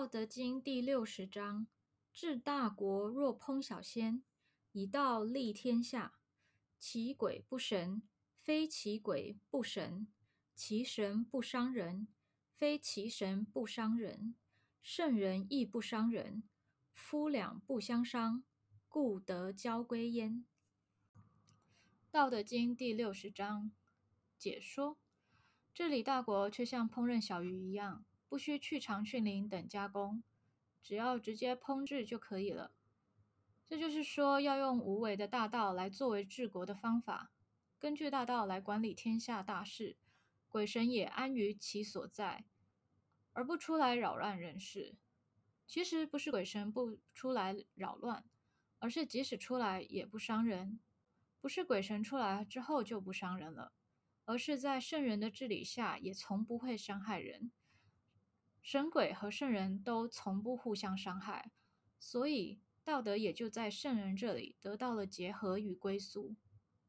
道德经》第六十章：治大国若烹小鲜，以道利天下。其鬼不神，非其鬼不神；其神不伤人，非其神不伤人。圣人亦不伤人，夫两不相伤，故得交归焉。《道德经》第六十章解说：治理大国却像烹饪小鱼一样。不需去肠去鳞等加工，只要直接烹制就可以了。这就是说，要用无为的大道来作为治国的方法，根据大道来管理天下大事，鬼神也安于其所在，而不出来扰乱人事。其实不是鬼神不出来扰乱，而是即使出来也不伤人。不是鬼神出来之后就不伤人了，而是在圣人的治理下，也从不会伤害人。神鬼和圣人都从不互相伤害，所以道德也就在圣人这里得到了结合与归宿。